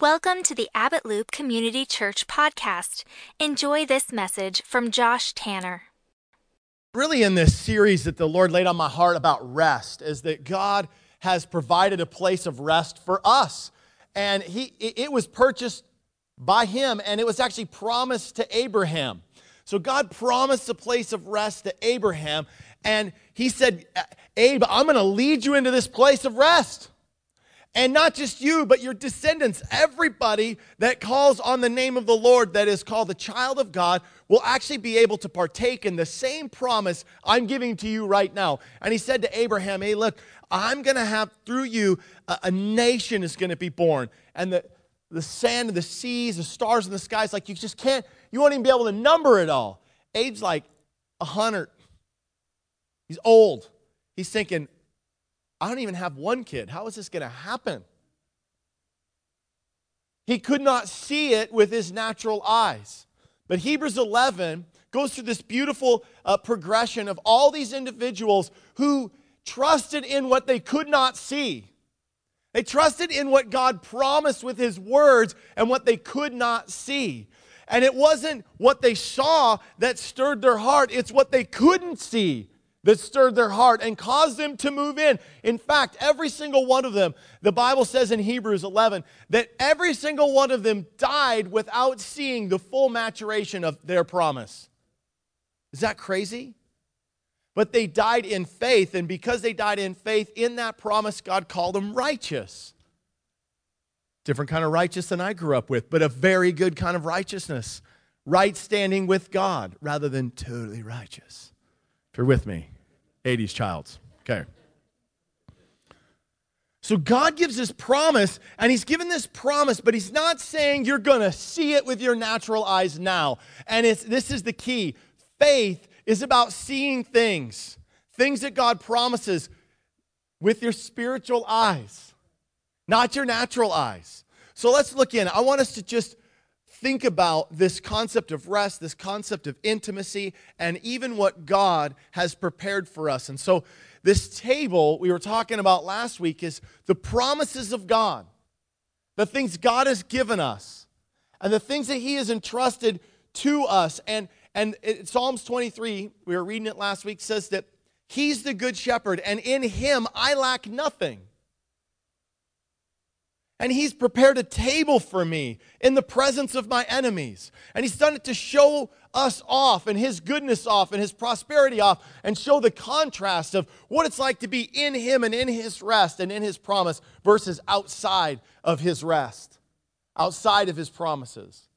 Welcome to the Abbott Loop Community Church podcast. Enjoy this message from Josh Tanner. Really, in this series that the Lord laid on my heart about rest, is that God has provided a place of rest for us. And he, it was purchased by Him, and it was actually promised to Abraham. So God promised a place of rest to Abraham, and He said, Abe, I'm going to lead you into this place of rest. And not just you, but your descendants, everybody that calls on the name of the Lord, that is called the child of God, will actually be able to partake in the same promise I'm giving to you right now. And he said to Abraham, Hey, look, I'm going to have through you a, a nation is going to be born. And the, the sand of the seas, the stars in the skies, like you just can't, you won't even be able to number it all. Abe's like a hundred. He's old. He's thinking, I don't even have one kid. How is this going to happen? He could not see it with his natural eyes. But Hebrews 11 goes through this beautiful uh, progression of all these individuals who trusted in what they could not see. They trusted in what God promised with his words and what they could not see. And it wasn't what they saw that stirred their heart, it's what they couldn't see that stirred their heart and caused them to move in. In fact, every single one of them, the Bible says in Hebrews 11, that every single one of them died without seeing the full maturation of their promise. Is that crazy? But they died in faith, and because they died in faith in that promise, God called them righteous. Different kind of righteous than I grew up with, but a very good kind of righteousness. Right standing with God rather than totally righteous. If you're with me, 80s childs. Okay. So God gives this promise, and He's given this promise, but He's not saying you're going to see it with your natural eyes now. And it's, this is the key faith is about seeing things, things that God promises with your spiritual eyes, not your natural eyes. So let's look in. I want us to just think about this concept of rest, this concept of intimacy, and even what God has prepared for us. And so, this table we were talking about last week is the promises of God, the things God has given us, and the things that He has entrusted to us. And, and it, Psalms 23, we were reading it last week, says that He's the good shepherd, and in Him I lack nothing. And he's prepared a table for me in the presence of my enemies. And he's done it to show us off and his goodness off and his prosperity off and show the contrast of what it's like to be in him and in his rest and in his promise versus outside of his rest, outside of his promises.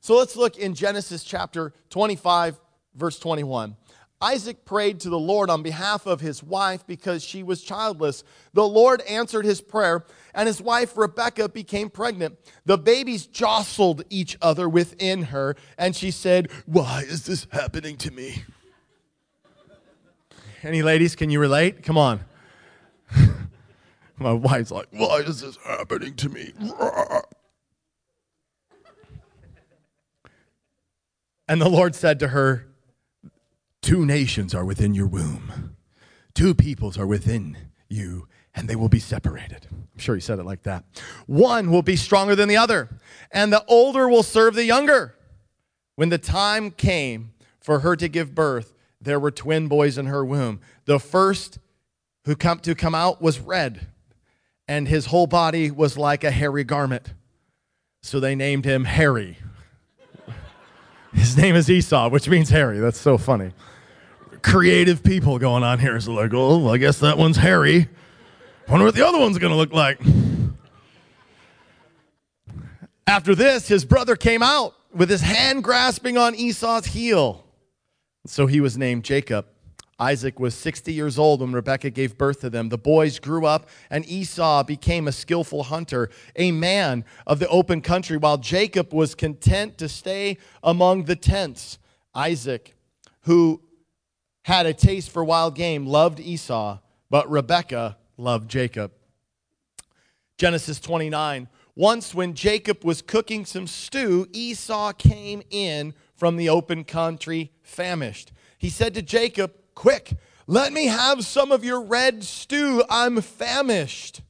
So let's look in Genesis chapter 25, verse 21. Isaac prayed to the Lord on behalf of his wife because she was childless. The Lord answered his prayer, and his wife Rebekah became pregnant. The babies jostled each other within her, and she said, Why is this happening to me? Any ladies, can you relate? Come on. My wife's like, Why is this happening to me? And the Lord said to her, Two nations are within your womb, two peoples are within you, and they will be separated. I'm sure he said it like that. One will be stronger than the other, and the older will serve the younger. When the time came for her to give birth, there were twin boys in her womb. The first who come to come out was red, and his whole body was like a hairy garment. So they named him Harry. His name is Esau, which means hairy. That's so funny creative people going on here. So like, oh, well, I guess that one's hairy. Wonder what the other one's to look like. After this, his brother came out with his hand grasping on Esau's heel. So he was named Jacob. Isaac was 60 years old when Rebekah gave birth to them. The boys grew up, and Esau became a skillful hunter, a man of the open country, while Jacob was content to stay among the tents. Isaac, who had a taste for wild game, loved Esau, but Rebekah loved Jacob. Genesis 29. Once, when Jacob was cooking some stew, Esau came in from the open country famished. He said to Jacob, Quick, let me have some of your red stew. I'm famished.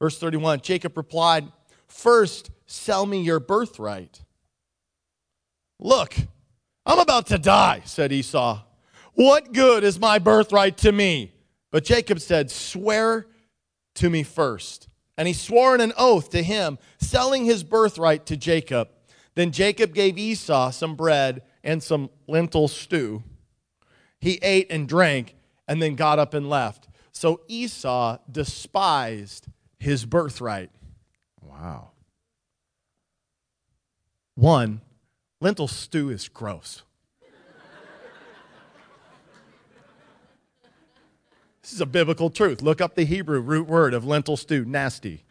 Verse 31 Jacob replied, First, sell me your birthright. Look, I'm about to die, said Esau. What good is my birthright to me? But Jacob said, Swear to me first. And he swore in an oath to him, selling his birthright to Jacob. Then Jacob gave Esau some bread and some lentil stew. He ate and drank and then got up and left. So Esau despised his birthright. Wow. One, lentil stew is gross. This is a biblical truth. Look up the Hebrew root word of lentil stew, nasty.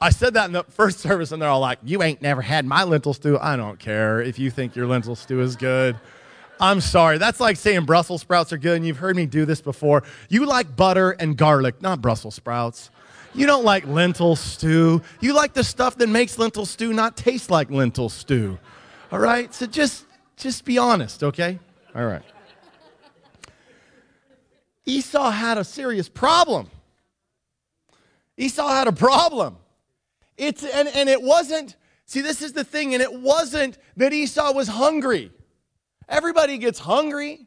I said that in the first service, and they're all like, You ain't never had my lentil stew. I don't care if you think your lentil stew is good. I'm sorry. That's like saying Brussels sprouts are good, and you've heard me do this before. You like butter and garlic, not Brussels sprouts. You don't like lentil stew. You like the stuff that makes lentil stew not taste like lentil stew. All right? So just just be honest, okay? All right. Esau had a serious problem. Esau had a problem. It's and, and it wasn't, see, this is the thing, and it wasn't that Esau was hungry. Everybody gets hungry.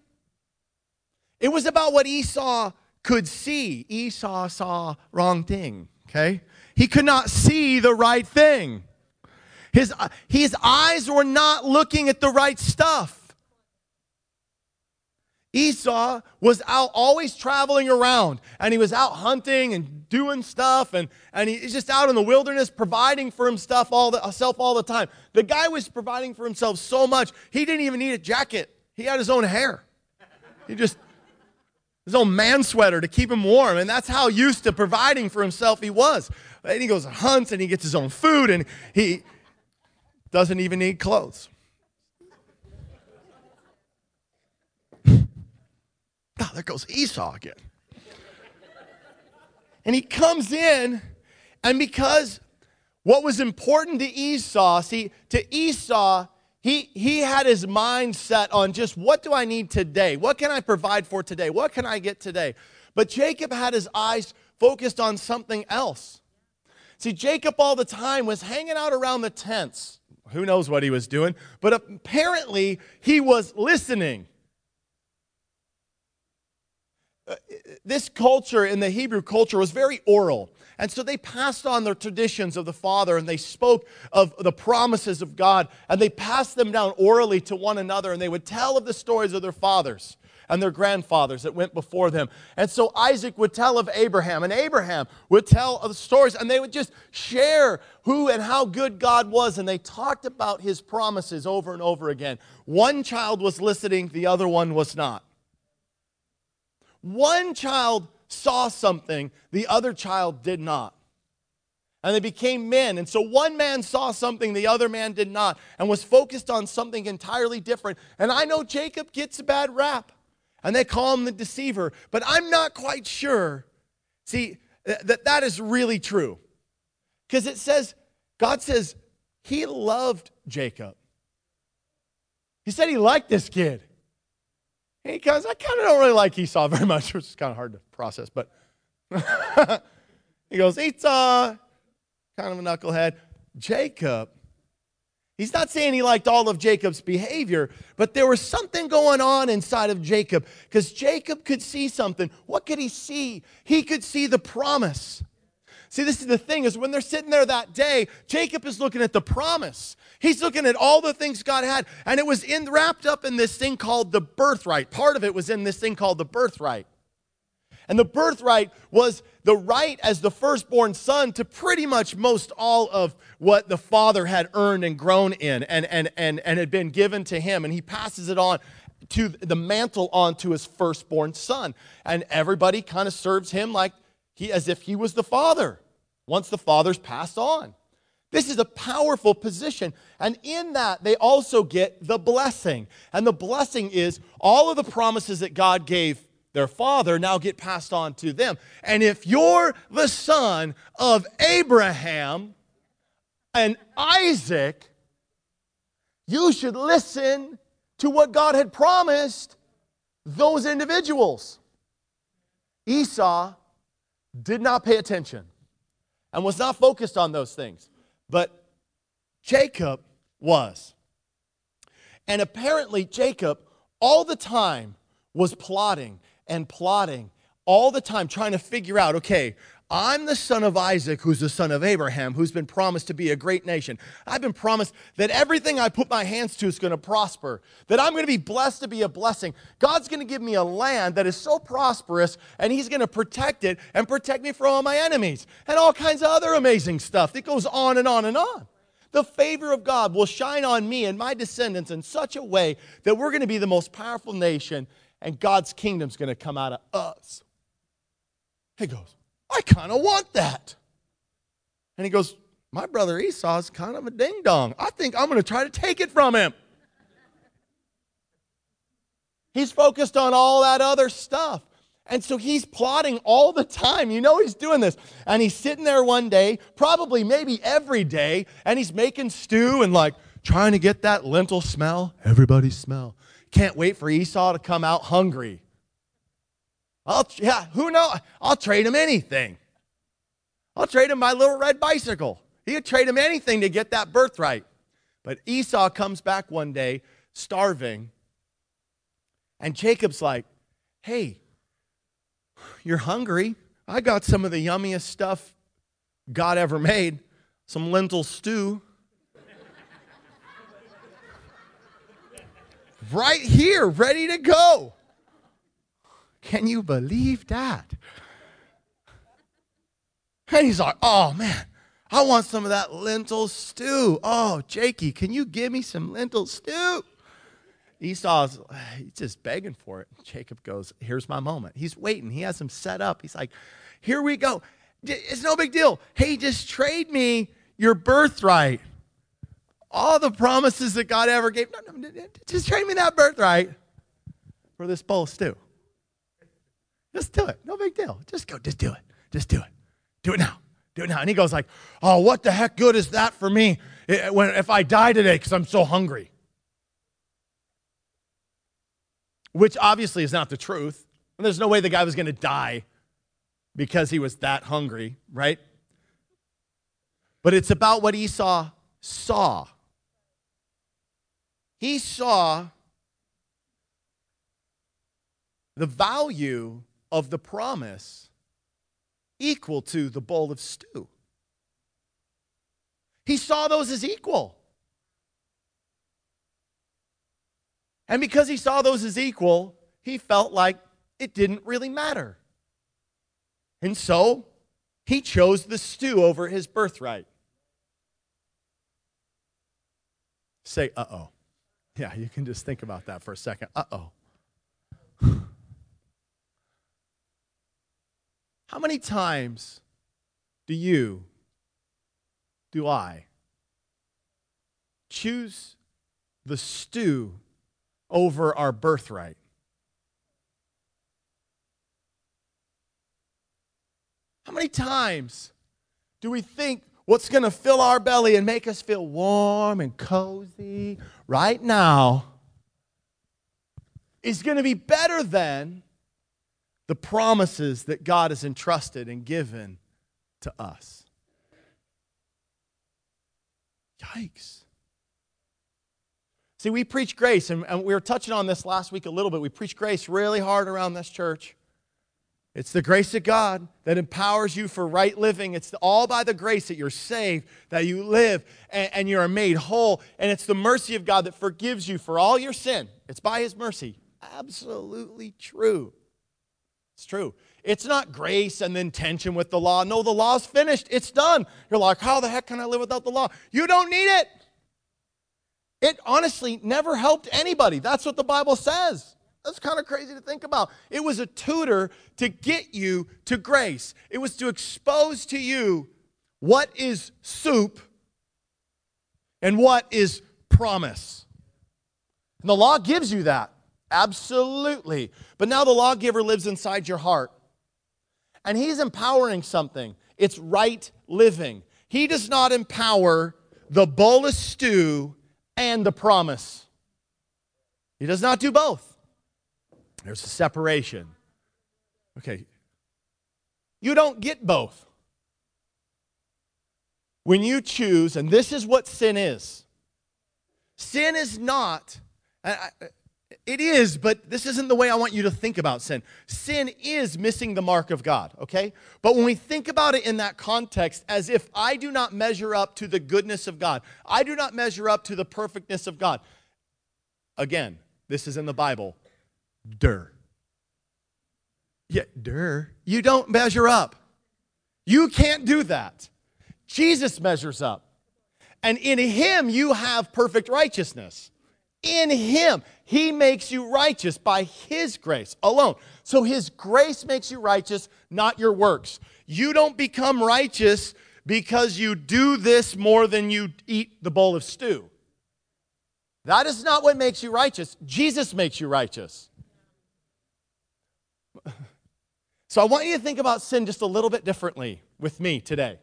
It was about what Esau could see. Esau saw wrong thing, okay? He could not see the right thing. His, his eyes were not looking at the right stuff. Esau was out always traveling around and he was out hunting and doing stuff and, and he's just out in the wilderness providing for himself all, the, himself all the time. The guy was providing for himself so much, he didn't even need a jacket. He had his own hair. He just, his own man sweater to keep him warm. And that's how used to providing for himself he was. And he goes and hunts and he gets his own food and he doesn't even need clothes. There goes Esau again. And he comes in, and because what was important to Esau, see, to Esau, he, he had his mind set on just what do I need today? What can I provide for today? What can I get today? But Jacob had his eyes focused on something else. See, Jacob all the time was hanging out around the tents. Who knows what he was doing? But apparently, he was listening this culture in the Hebrew culture was very oral. And so they passed on their traditions of the Father and they spoke of the promises of God and they passed them down orally to one another and they would tell of the stories of their fathers and their grandfathers that went before them. And so Isaac would tell of Abraham and Abraham would tell of the stories and they would just share who and how good God was and they talked about his promises over and over again. One child was listening, the other one was not. One child saw something, the other child did not. And they became men. And so one man saw something, the other man did not, and was focused on something entirely different. And I know Jacob gets a bad rap, and they call him the deceiver, but I'm not quite sure, see, that that is really true. Because it says, God says, he loved Jacob. He said he liked this kid. He goes, I kind of don't really like Esau very much, which is kind of hard to process, but he goes, Esau, kind of a knucklehead. Jacob, he's not saying he liked all of Jacob's behavior, but there was something going on inside of Jacob because Jacob could see something. What could he see? He could see the promise. See, this is the thing is when they're sitting there that day, Jacob is looking at the promise. He's looking at all the things God had, and it was in wrapped up in this thing called the birthright. Part of it was in this thing called the birthright. And the birthright was the right as the firstborn son to pretty much most all of what the father had earned and grown in and, and, and, and had been given to him. And he passes it on to the mantle on to his firstborn son. And everybody kind of serves him like he, as if he was the father once the father's passed on. This is a powerful position. And in that, they also get the blessing. And the blessing is all of the promises that God gave their father now get passed on to them. And if you're the son of Abraham and Isaac, you should listen to what God had promised those individuals. Esau did not pay attention. and was not focused on those things. But Jacob was. And apparently, Jacob all the time was plotting and plotting, all the time trying to figure out okay, I'm the son of Isaac, who's the son of Abraham, who's been promised to be a great nation. I've been promised that everything I put my hands to is going to prosper, that I'm going to be blessed to be a blessing. God's going to give me a land that is so prosperous, and He's going to protect it and protect me from all my enemies, and all kinds of other amazing stuff that goes on and on and on. The favor of God will shine on me and my descendants in such a way that we're going to be the most powerful nation, and God's kingdom's going to come out of us. He goes, I kind of want that. And he goes, My brother Esau's kind of a ding dong. I think I'm going to try to take it from him. He's focused on all that other stuff. And so he's plotting all the time. You know he's doing this. And he's sitting there one day, probably maybe every day, and he's making stew and like trying to get that lentil smell, everybody smell. Can't wait for Esau to come out hungry. I'll, yeah, who knows? I'll trade him anything. I'll trade him my little red bicycle. He'll trade him anything to get that birthright. But Esau comes back one day starving, and Jacob's like, hey, you're hungry. I got some of the yummiest stuff God ever made some lentil stew. right here, ready to go. Can you believe that? And he's like, oh man, I want some of that lentil stew. Oh, Jakey, can you give me some lentil stew? Esau's he's just begging for it. Jacob goes, Here's my moment. He's waiting. He has him set up. He's like, Here we go. It's no big deal. Hey, just trade me your birthright. All the promises that God ever gave. No, no, just trade me that birthright for this bowl of stew. Just do it. No big deal. Just go. Just do it. Just do it. Do it now. Do it now. And he goes like, "Oh, what the heck good is that for me when if I die today because I'm so hungry?" Which obviously is not the truth. And there's no way the guy was going to die because he was that hungry, right? But it's about what Esau saw. He saw the value of the promise equal to the bowl of stew. He saw those as equal. And because he saw those as equal, he felt like it didn't really matter. And so he chose the stew over his birthright. Say, uh oh. Yeah, you can just think about that for a second. Uh oh. How many times do you, do I, choose the stew over our birthright? How many times do we think what's going to fill our belly and make us feel warm and cozy right now is going to be better than the promises that God has entrusted and given to us. Yikes. See, we preach grace, and, and we were touching on this last week a little bit. We preach grace really hard around this church. It's the grace of God that empowers you for right living. It's all by the grace that you're saved, that you live, and, and you're made whole. And it's the mercy of God that forgives you for all your sin. It's by His mercy. Absolutely true. It's true. It's not grace and then tension with the law. No, the law's finished. It's done. You're like, how the heck can I live without the law? You don't need it. It honestly never helped anybody. That's what the Bible says. That's kind of crazy to think about. It was a tutor to get you to grace, it was to expose to you what is soup and what is promise. And the law gives you that. Absolutely. But now the lawgiver lives inside your heart. And he's empowering something. It's right living. He does not empower the bowl of stew and the promise. He does not do both. There's a separation. Okay. You don't get both. when you choose, and this is what sin is sin is not, it is, but this isn't the way I want you to think about sin. Sin is missing the mark of God, okay? But when we think about it in that context, as if I do not measure up to the goodness of God, I do not measure up to the perfectness of God. Again, this is in the Bible. Dur. Yeah, dur. You don't measure up. You can't do that. Jesus measures up. And in him, you have perfect righteousness. In him, he makes you righteous by his grace alone. So his grace makes you righteous, not your works. You don't become righteous because you do this more than you eat the bowl of stew. That is not what makes you righteous. Jesus makes you righteous. So I want you to think about sin just a little bit differently with me today.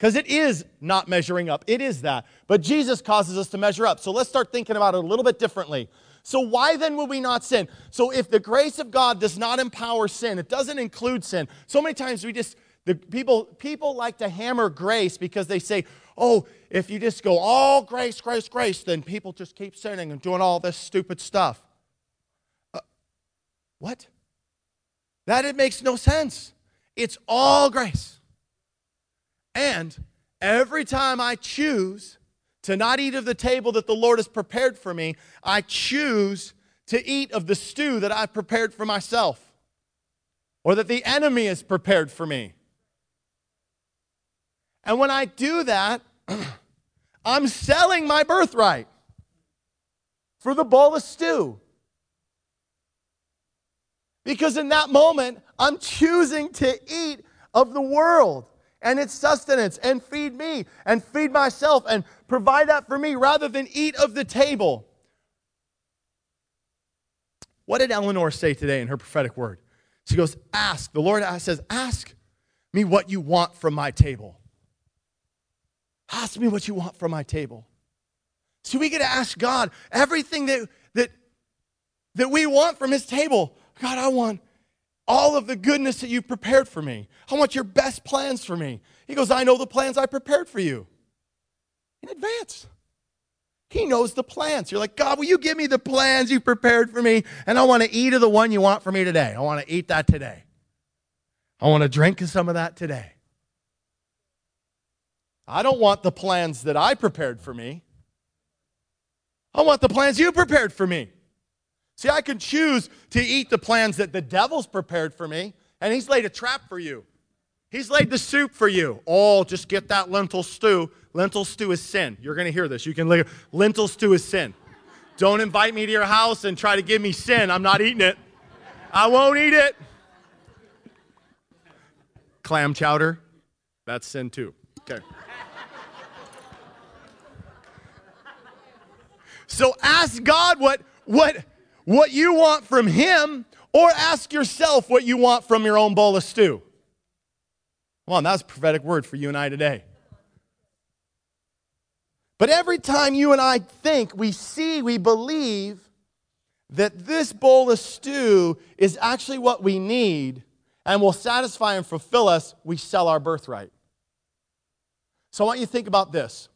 Because it is not measuring up. It is that. But Jesus causes us to measure up. So let's start thinking about it a little bit differently. So, why then would we not sin? So, if the grace of God does not empower sin, it doesn't include sin. So many times we just, the people, people like to hammer grace because they say, oh, if you just go all grace, grace, grace, then people just keep sinning and doing all this stupid stuff. Uh, what? That it makes no sense. It's all grace. And every time I choose to not eat of the table that the Lord has prepared for me, I choose to eat of the stew that I've prepared for myself or that the enemy has prepared for me. And when I do that, I'm selling my birthright for the bowl of stew. Because in that moment, I'm choosing to eat of the world and its sustenance and feed me and feed myself and provide that for me rather than eat of the table. What did Eleanor say today in her prophetic word? She goes, Ask. The Lord says, Ask me what you want from my table. Ask me what you want from my table. So we get to ask God everything that, that, that we want from his table. God, I want all of the goodness that you've prepared for me. I want your best plans for me. He goes, I know the plans I prepared for you in advance. He knows the plans. You're like, God, will you give me the plans you prepared for me? And I want to eat of the one you want for me today. I want to eat that today. I want to drink some of that today. I don't want the plans that I prepared for me. I want the plans you prepared for me. See, I can choose to eat the plans that the devil's prepared for me, and he's laid a trap for you. He's laid the soup for you. Oh, just get that lentil stew. Lentil stew is sin. You're going to hear this. You can lay lentil stew is sin. Don't invite me to your house and try to give me sin. I'm not eating it. I won't eat it. Clam chowder, that's sin too. Okay. So ask God what what what you want from him or ask yourself what you want from your own bowl of stew. Come on, that's a prophetic word for you and I today. But every time you and I think, we see, we believe that this bowl of stew is actually what we need and will satisfy and fulfill us, we sell our birthright. So I want you to think about this.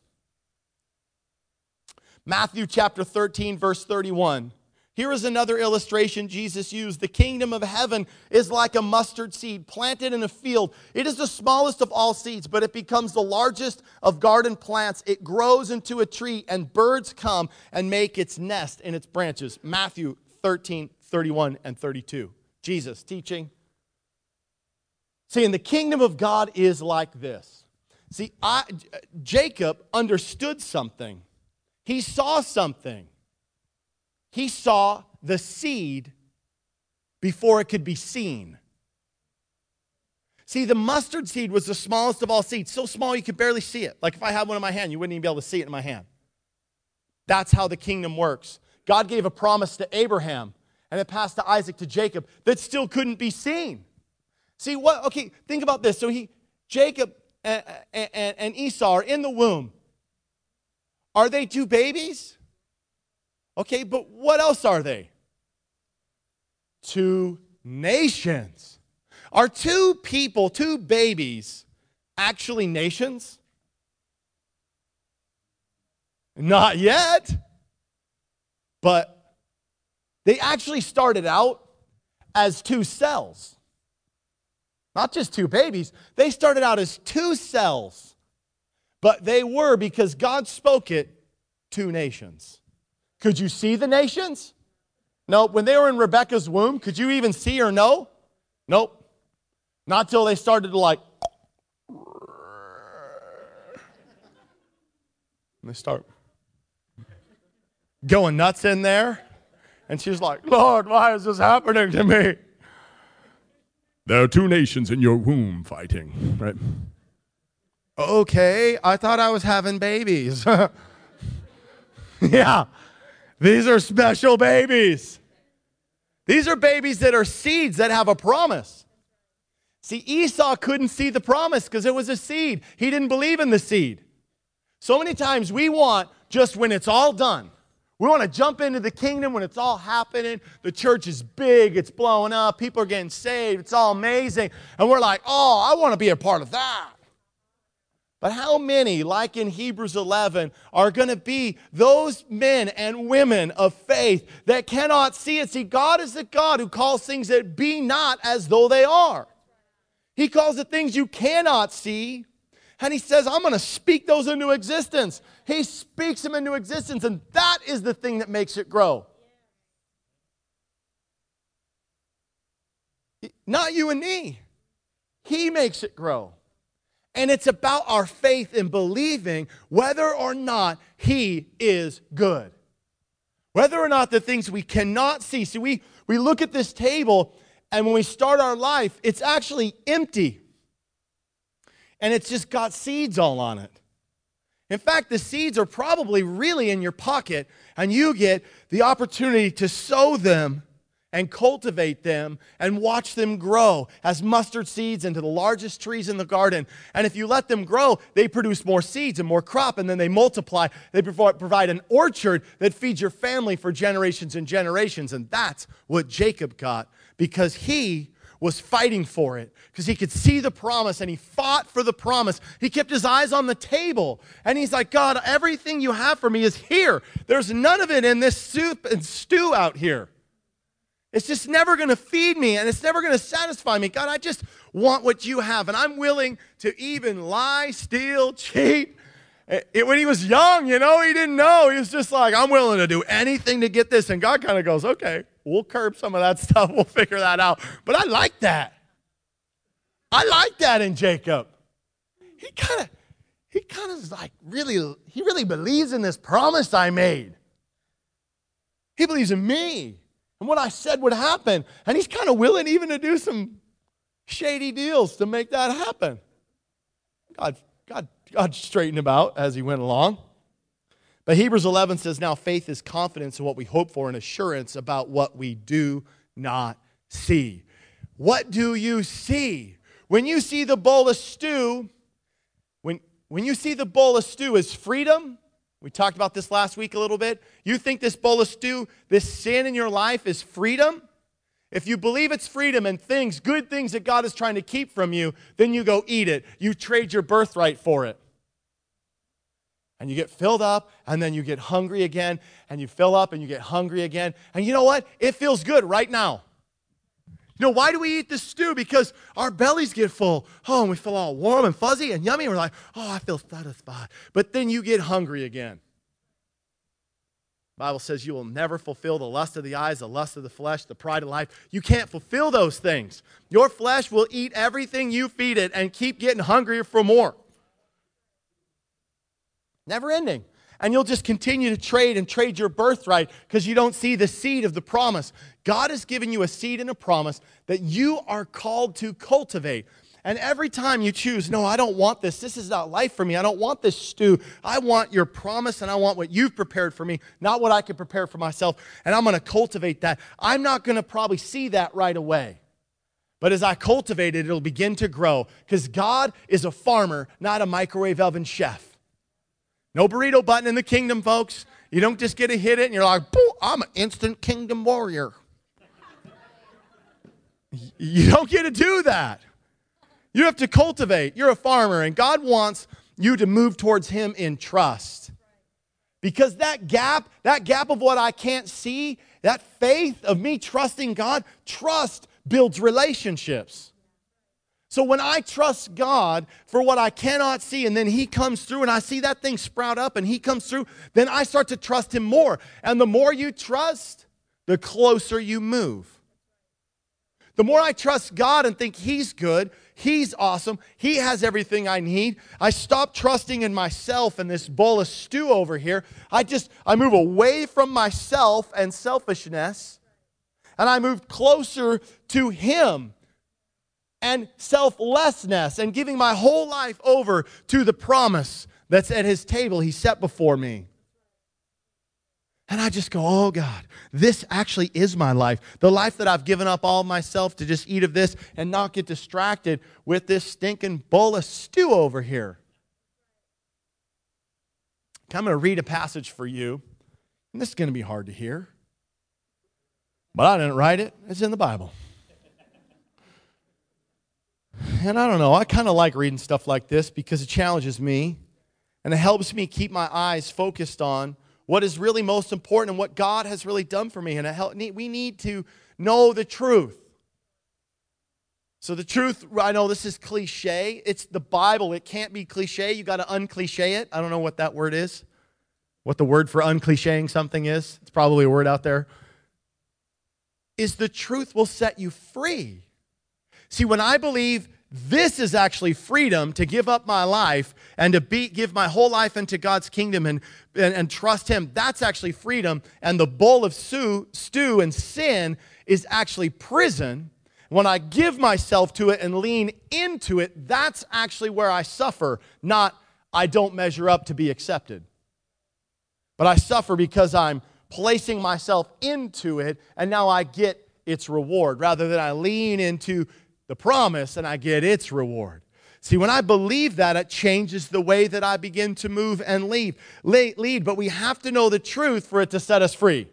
Matthew chapter 13, verse 31. Here is another illustration Jesus used. The kingdom of heaven is like a mustard seed planted in a field. It is the smallest of all seeds, but it becomes the largest of garden plants. It grows into a tree, and birds come and make its nest in its branches. Matthew 13, 31, and 32. Jesus teaching. See, and the kingdom of God is like this. See, I, Jacob understood something, he saw something he saw the seed before it could be seen. See, the mustard seed was the smallest of all seeds, so small you could barely see it. Like if I had one in my hand, you wouldn't even be able to see it in my hand. That's how the kingdom works. God gave a promise to Abraham, and it passed to Isaac to Jacob that still couldn't be seen. See what? Okay, think about this. So he, Jacob and, and, and Esau are in the womb. Are they two babies? Okay, but what else are they? Two nations. Are two people, two babies, actually nations? Not yet. But they actually started out as two cells. Not just two babies, they started out as two cells. But they were, because God spoke it, two nations. Could you see the nations? No. When they were in Rebecca's womb, could you even see or know? Nope. Not till they started to like. And they start going nuts in there. And she's like, Lord, why is this happening to me? There are two nations in your womb fighting, right? Okay, I thought I was having babies. yeah, these are special babies. These are babies that are seeds that have a promise. See, Esau couldn't see the promise because it was a seed. He didn't believe in the seed. So many times we want just when it's all done. We want to jump into the kingdom when it's all happening. The church is big, it's blowing up, people are getting saved, it's all amazing. And we're like, oh, I want to be a part of that. But how many, like in Hebrews 11, are going to be those men and women of faith that cannot see it? See, God is the God who calls things that be not as though they are. He calls the things you cannot see, and He says, I'm going to speak those into existence. He speaks them into existence, and that is the thing that makes it grow. Not you and me. He makes it grow. And it's about our faith in believing whether or not He is good. Whether or not the things we cannot see. See, we, we look at this table, and when we start our life, it's actually empty. And it's just got seeds all on it. In fact, the seeds are probably really in your pocket, and you get the opportunity to sow them and cultivate them and watch them grow as mustard seeds into the largest trees in the garden. And if you let them grow, they produce more seeds and more crop, and then they multiply. They provide an orchard that feeds your family for generations and generations. And that's what Jacob got because he was fighting for it because he could see the promise and he fought for the promise. He kept his eyes on the table and he's like, God, everything you have for me is here. There's none of it in this soup and stew out here. It's just never going to feed me and it's never going to satisfy me. God, I just want what you have. And I'm willing to even lie, steal, cheat. It, when he was young, you know, he didn't know. He was just like, I'm willing to do anything to get this. And God kind of goes, okay, we'll curb some of that stuff. We'll figure that out. But I like that. I like that in Jacob. He kind of, he kind of like really, he really believes in this promise I made. He believes in me and what I said would happen. And he's kind of willing even to do some shady deals to make that happen. God, God, God straightened him out as he went along. But Hebrews 11 says, Now faith is confidence in what we hope for and assurance about what we do not see. What do you see? When you see the bowl of stew, when, when you see the bowl of stew as freedom, we talked about this last week a little bit. You think this bowl of stew, this sin in your life is freedom? If you believe it's freedom and things, good things that God is trying to keep from you, then you go eat it. You trade your birthright for it. And you get filled up, and then you get hungry again, and you fill up, and you get hungry again. And you know what? It feels good right now. You know, why do we eat this stew? Because our bellies get full. Oh, and we feel all warm and fuzzy and yummy. And we're like, oh, I feel satisfied. But then you get hungry again. The Bible says you will never fulfill the lust of the eyes, the lust of the flesh, the pride of life. You can't fulfill those things. Your flesh will eat everything you feed it and keep getting hungrier for more. Never ending and you'll just continue to trade and trade your birthright because you don't see the seed of the promise. God has given you a seed and a promise that you are called to cultivate. And every time you choose, no, I don't want this. This is not life for me. I don't want this stew. I want your promise and I want what you've prepared for me, not what I could prepare for myself. And I'm going to cultivate that. I'm not going to probably see that right away. But as I cultivate it, it'll begin to grow because God is a farmer, not a microwave oven chef. No burrito button in the kingdom, folks. You don't just get to hit it and you're like, I'm an instant kingdom warrior. You don't get to do that. You have to cultivate. You're a farmer, and God wants you to move towards Him in trust. Because that gap, that gap of what I can't see, that faith of me trusting God, trust builds relationships. So when I trust God for what I cannot see, and then He comes through, and I see that thing sprout up, and He comes through, then I start to trust Him more. And the more you trust, the closer you move. The more I trust God and think He's good, He's awesome, He has everything I need, I stop trusting in myself and this bowl of stew over here. I just, I move away from myself and selfishness, and I move closer to Him and selflessness and giving my whole life over to the promise that's at His table He set before me. And I just go, oh God, this actually is my life. The life that I've given up all myself to just eat of this and not get distracted with this stinking bowl of stew over here. I'm going to read a passage for you. And this is going to be hard to hear. But I didn't write it, it's in the Bible. And I don't know, I kind of like reading stuff like this because it challenges me and it helps me keep my eyes focused on what is really most important and what God has really done for me. And help, we need to know the truth. So, the truth, I know this is cliche. It's the Bible. It can't be cliche. You got to uncliche it. I don't know what that word is, what the word for unclicheing something is. It's probably a word out there. Is the truth will set you free. See, when I believe this is actually freedom to give up my life and to be, give my whole life into God's kingdom and, and, and trust Him. That's actually freedom. And the bowl of stew, stew and sin is actually prison. When I give myself to it and lean into it, that's actually where I suffer, not I don't measure up to be accepted. But I suffer because I'm placing myself into it and now I get its reward rather than I lean into the promise and I get its reward. See, when I believe that, it changes the way that I begin to move and lead. lead. But we have to know the truth for it to set us free.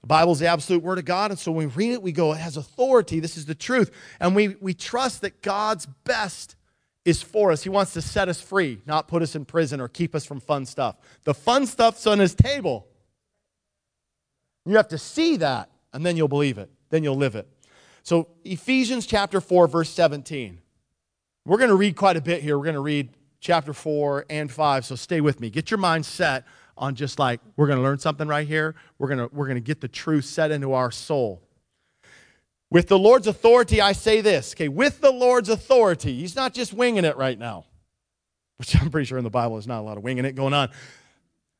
The Bible is the absolute word of God, and so when we read it, we go, it has authority. This is the truth. And we, we trust that God's best is for us. He wants to set us free, not put us in prison or keep us from fun stuff. The fun stuff's on his table. You have to see that, and then you'll believe it. Then you'll live it. So, Ephesians chapter 4, verse 17. We're going to read quite a bit here. We're going to read chapter 4 and 5. So, stay with me. Get your mind set on just like we're going to learn something right here. We're going to, we're going to get the truth set into our soul. With the Lord's authority, I say this. Okay, with the Lord's authority, he's not just winging it right now, which I'm pretty sure in the Bible there's not a lot of winging it going on.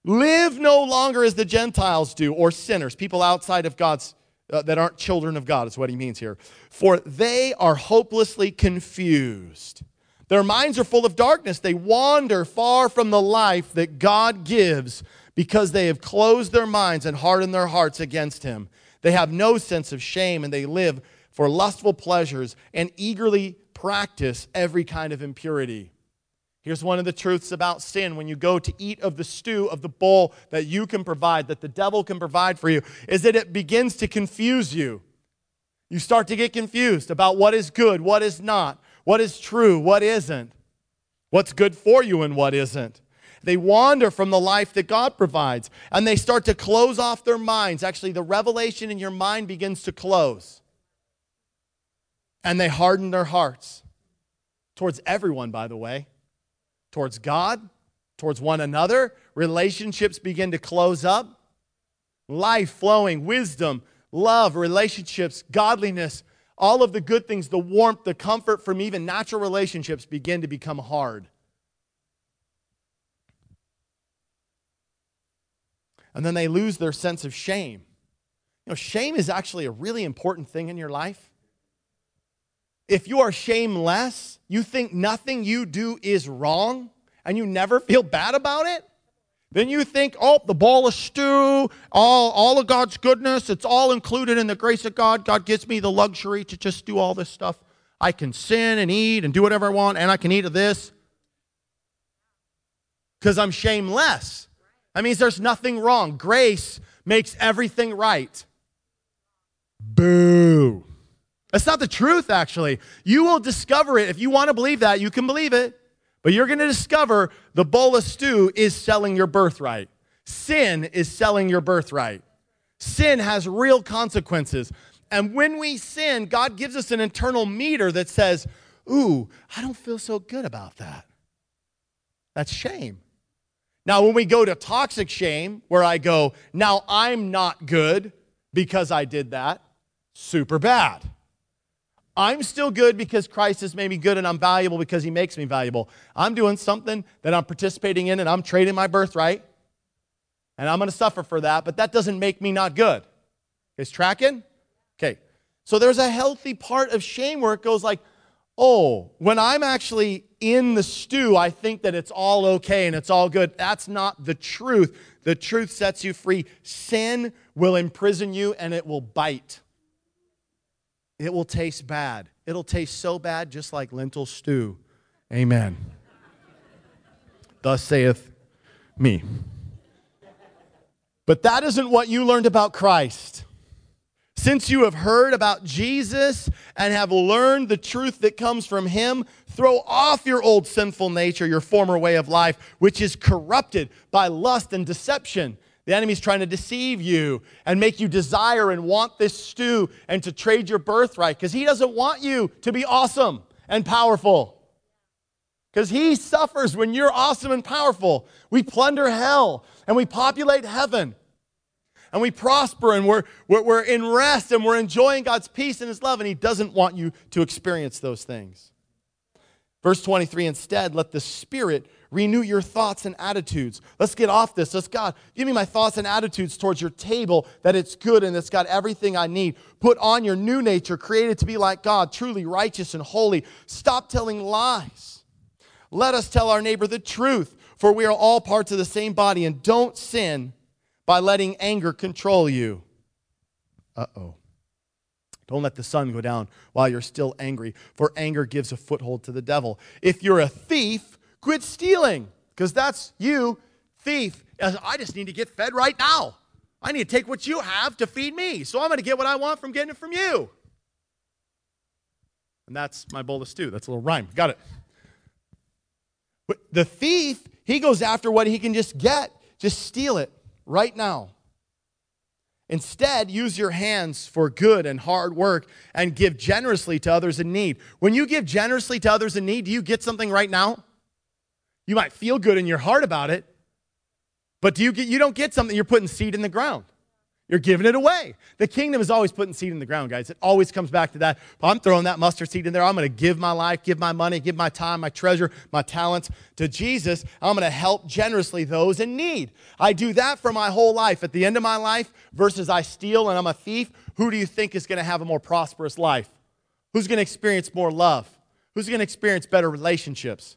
Live no longer as the Gentiles do, or sinners, people outside of God's uh, that aren't children of God, is what he means here. For they are hopelessly confused. Their minds are full of darkness. They wander far from the life that God gives because they have closed their minds and hardened their hearts against him. They have no sense of shame and they live for lustful pleasures and eagerly practice every kind of impurity. Here's one of the truths about sin when you go to eat of the stew of the bowl that you can provide, that the devil can provide for you, is that it begins to confuse you. You start to get confused about what is good, what is not, what is true, what isn't, what's good for you and what isn't. They wander from the life that God provides and they start to close off their minds. Actually, the revelation in your mind begins to close. And they harden their hearts towards everyone, by the way towards God, towards one another. Relationships begin to close up. Life flowing, wisdom, love, relationships, godliness, all of the good things, the warmth, the comfort from even natural relationships begin to become hard. And then they lose their sense of shame. You know, shame is actually a really important thing in your life. If you are shameless, you think nothing you do is wrong, and you never feel bad about it, then you think, oh, the ball of stew, all, all of God's goodness, it's all included in the grace of God. God gives me the luxury to just do all this stuff. I can sin and eat and do whatever I want, and I can eat of this because I'm shameless. That means there's nothing wrong. Grace makes everything right. Boo. That's not the truth, actually. You will discover it. If you want to believe that, you can believe it. But you're going to discover the bowl of stew is selling your birthright. Sin is selling your birthright. Sin has real consequences. And when we sin, God gives us an internal meter that says, Ooh, I don't feel so good about that. That's shame. Now, when we go to toxic shame, where I go, now I'm not good because I did that, super bad. I'm still good because Christ has made me good and I'm valuable because he makes me valuable. I'm doing something that I'm participating in and I'm trading my birthright and I'm going to suffer for that, but that doesn't make me not good. Is tracking? Okay. So there's a healthy part of shame where it goes like, oh, when I'm actually in the stew, I think that it's all okay and it's all good. That's not the truth. The truth sets you free. Sin will imprison you and it will bite. It will taste bad. It'll taste so bad, just like lentil stew. Amen. Thus saith me. But that isn't what you learned about Christ. Since you have heard about Jesus and have learned the truth that comes from him, throw off your old sinful nature, your former way of life, which is corrupted by lust and deception. The enemy's trying to deceive you and make you desire and want this stew and to trade your birthright because he doesn't want you to be awesome and powerful. Because he suffers when you're awesome and powerful. We plunder hell and we populate heaven and we prosper and we're, we're, we're in rest and we're enjoying God's peace and his love, and he doesn't want you to experience those things. Verse 23 instead, let the Spirit renew your thoughts and attitudes. Let's get off this. Let's, God, give me my thoughts and attitudes towards your table, that it's good and it's got everything I need. Put on your new nature, created to be like God, truly righteous and holy. Stop telling lies. Let us tell our neighbor the truth, for we are all parts of the same body, and don't sin by letting anger control you. Uh oh. Don't let the sun go down while you're still angry, for anger gives a foothold to the devil. If you're a thief, quit stealing, because that's you, thief. I just need to get fed right now. I need to take what you have to feed me. So I'm going to get what I want from getting it from you. And that's my bowl of stew. That's a little rhyme. Got it. But the thief, he goes after what he can just get, just steal it right now. Instead, use your hands for good and hard work and give generously to others in need. When you give generously to others in need, do you get something right now? You might feel good in your heart about it, but do you get you don't get something you're putting seed in the ground. You're giving it away. The kingdom is always putting seed in the ground, guys. It always comes back to that. I'm throwing that mustard seed in there. I'm going to give my life, give my money, give my time, my treasure, my talents to Jesus. I'm going to help generously those in need. I do that for my whole life. At the end of my life, versus I steal and I'm a thief, who do you think is going to have a more prosperous life? Who's going to experience more love? Who's going to experience better relationships?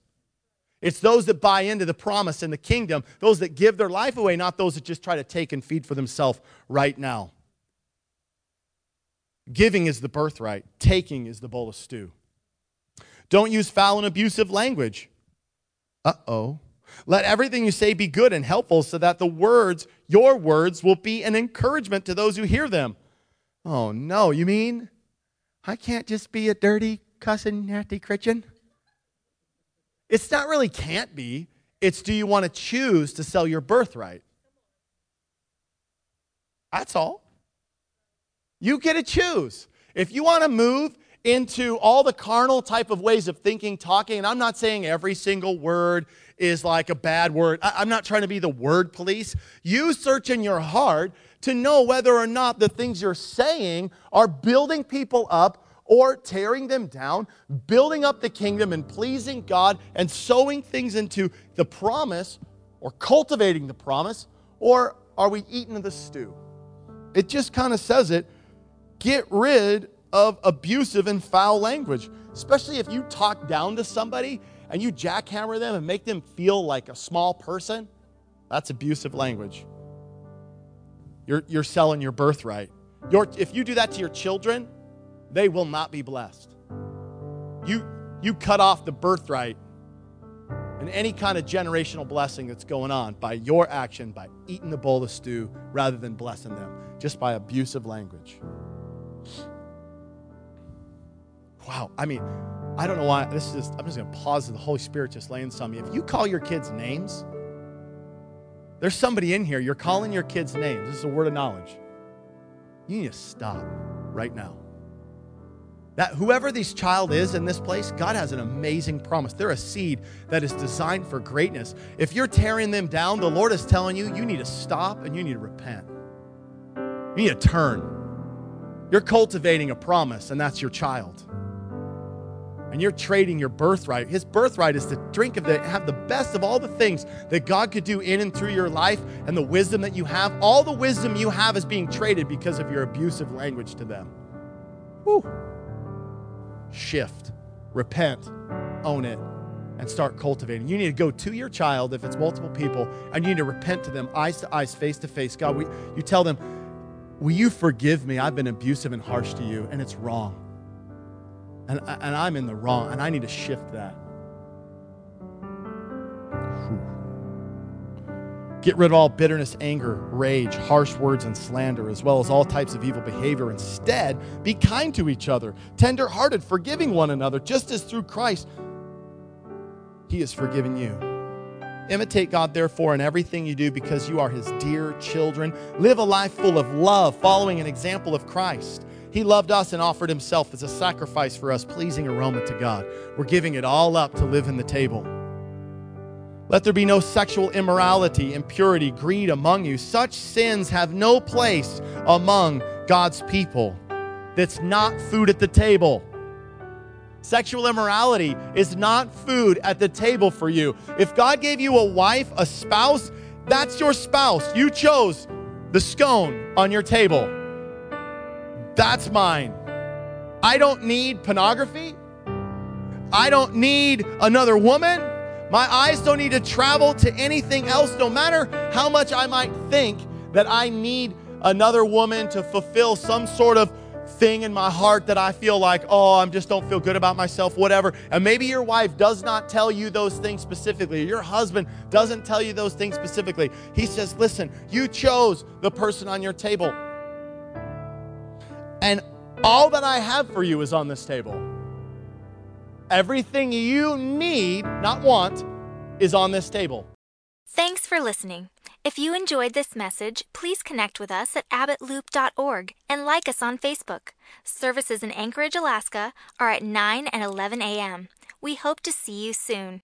It's those that buy into the promise and the kingdom, those that give their life away, not those that just try to take and feed for themselves right now. Giving is the birthright, taking is the bowl of stew. Don't use foul and abusive language. Uh oh. Let everything you say be good and helpful so that the words, your words, will be an encouragement to those who hear them. Oh no, you mean I can't just be a dirty, cussing, nasty Christian? It's not really can't be, it's do you want to choose to sell your birthright? That's all. You get to choose. If you want to move into all the carnal type of ways of thinking, talking, and I'm not saying every single word is like a bad word. I'm not trying to be the word police. You search in your heart to know whether or not the things you're saying are building people up or tearing them down, building up the kingdom and pleasing God and sowing things into the promise or cultivating the promise, or are we eating the stew? It just kind of says it. Get rid of abusive and foul language, especially if you talk down to somebody and you jackhammer them and make them feel like a small person. That's abusive language. You're, you're selling your birthright. If you do that to your children, they will not be blessed. You, you cut off the birthright and any kind of generational blessing that's going on by your action, by eating the bowl of stew rather than blessing them, just by abusive language. Wow. I mean, I don't know why. This is I'm just going to pause. The Holy Spirit just laying some. If you call your kids names, there's somebody in here. You're calling your kids names. This is a word of knowledge. You need to stop right now. That whoever this child is in this place, God has an amazing promise. They're a seed that is designed for greatness. If you're tearing them down, the Lord is telling you you need to stop and you need to repent. You need to turn. You're cultivating a promise, and that's your child. And you're trading your birthright. His birthright is to drink of the have the best of all the things that God could do in and through your life and the wisdom that you have. All the wisdom you have is being traded because of your abusive language to them. Shift, repent, own it, and start cultivating. You need to go to your child if it's multiple people, and you need to repent to them, eyes to eyes, face to face. God, we, you tell them, Will you forgive me? I've been abusive and harsh to you, and it's wrong. And, and I'm in the wrong, and I need to shift that. Get rid of all bitterness, anger, rage, harsh words, and slander, as well as all types of evil behavior. Instead, be kind to each other, tender hearted, forgiving one another, just as through Christ He has forgiven you. Imitate God, therefore, in everything you do because you are His dear children. Live a life full of love, following an example of Christ. He loved us and offered Himself as a sacrifice for us, pleasing aroma to God. We're giving it all up to live in the table. Let there be no sexual immorality, impurity, greed among you. Such sins have no place among God's people. That's not food at the table. Sexual immorality is not food at the table for you. If God gave you a wife, a spouse, that's your spouse. You chose the scone on your table. That's mine. I don't need pornography. I don't need another woman. My eyes don't need to travel to anything else, no matter how much I might think that I need another woman to fulfill some sort of thing in my heart that I feel like, oh, I just don't feel good about myself, whatever. And maybe your wife does not tell you those things specifically, your husband doesn't tell you those things specifically. He says, listen, you chose the person on your table. And all that I have for you is on this table. Everything you need, not want, is on this table. Thanks for listening. If you enjoyed this message, please connect with us at abbottloop.org and like us on Facebook. Services in Anchorage, Alaska are at 9 and 11 a.m. We hope to see you soon.